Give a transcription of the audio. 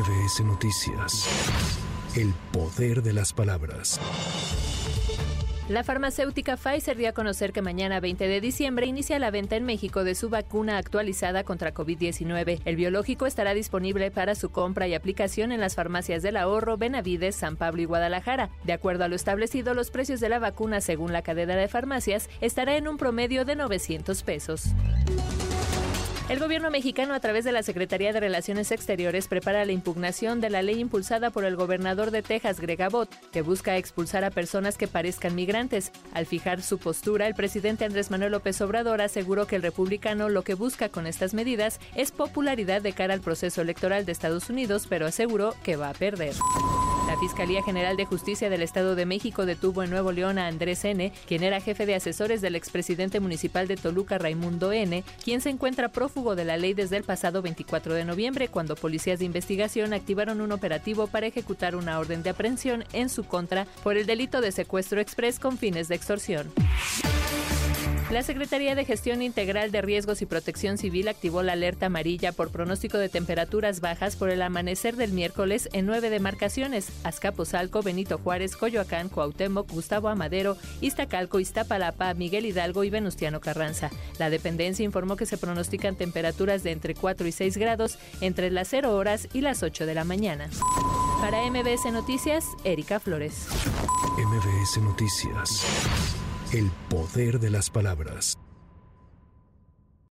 MBS Noticias. El poder de las palabras. La farmacéutica Pfizer dio a conocer que mañana 20 de diciembre inicia la venta en México de su vacuna actualizada contra COVID-19. El biológico estará disponible para su compra y aplicación en las farmacias del ahorro, Benavides, San Pablo y Guadalajara. De acuerdo a lo establecido, los precios de la vacuna según la cadena de farmacias estará en un promedio de 900 pesos. El gobierno mexicano, a través de la Secretaría de Relaciones Exteriores, prepara la impugnación de la ley impulsada por el gobernador de Texas, Greg Abbott, que busca expulsar a personas que parezcan migrantes. Al fijar su postura, el presidente Andrés Manuel López Obrador aseguró que el republicano lo que busca con estas medidas es popularidad de cara al proceso electoral de Estados Unidos, pero aseguró que va a perder. La Fiscalía General de Justicia del Estado de México detuvo en Nuevo León a Andrés N., quien era jefe de asesores del expresidente municipal de Toluca, Raimundo N., quien se encuentra prófugo de la ley desde el pasado 24 de noviembre, cuando policías de investigación activaron un operativo para ejecutar una orden de aprehensión en su contra por el delito de secuestro express con fines de extorsión. La Secretaría de Gestión Integral de Riesgos y Protección Civil activó la alerta amarilla por pronóstico de temperaturas bajas por el amanecer del miércoles en nueve demarcaciones: Azcapotzalco, Benito Juárez, Coyoacán, Cuauhtémoc, Gustavo Amadero, Iztacalco, Iztapalapa, Miguel Hidalgo y Venustiano Carranza. La dependencia informó que se pronostican temperaturas de entre 4 y 6 grados entre las 0 horas y las 8 de la mañana. Para MBS Noticias, Erika Flores. MBS Noticias. El poder de las palabras.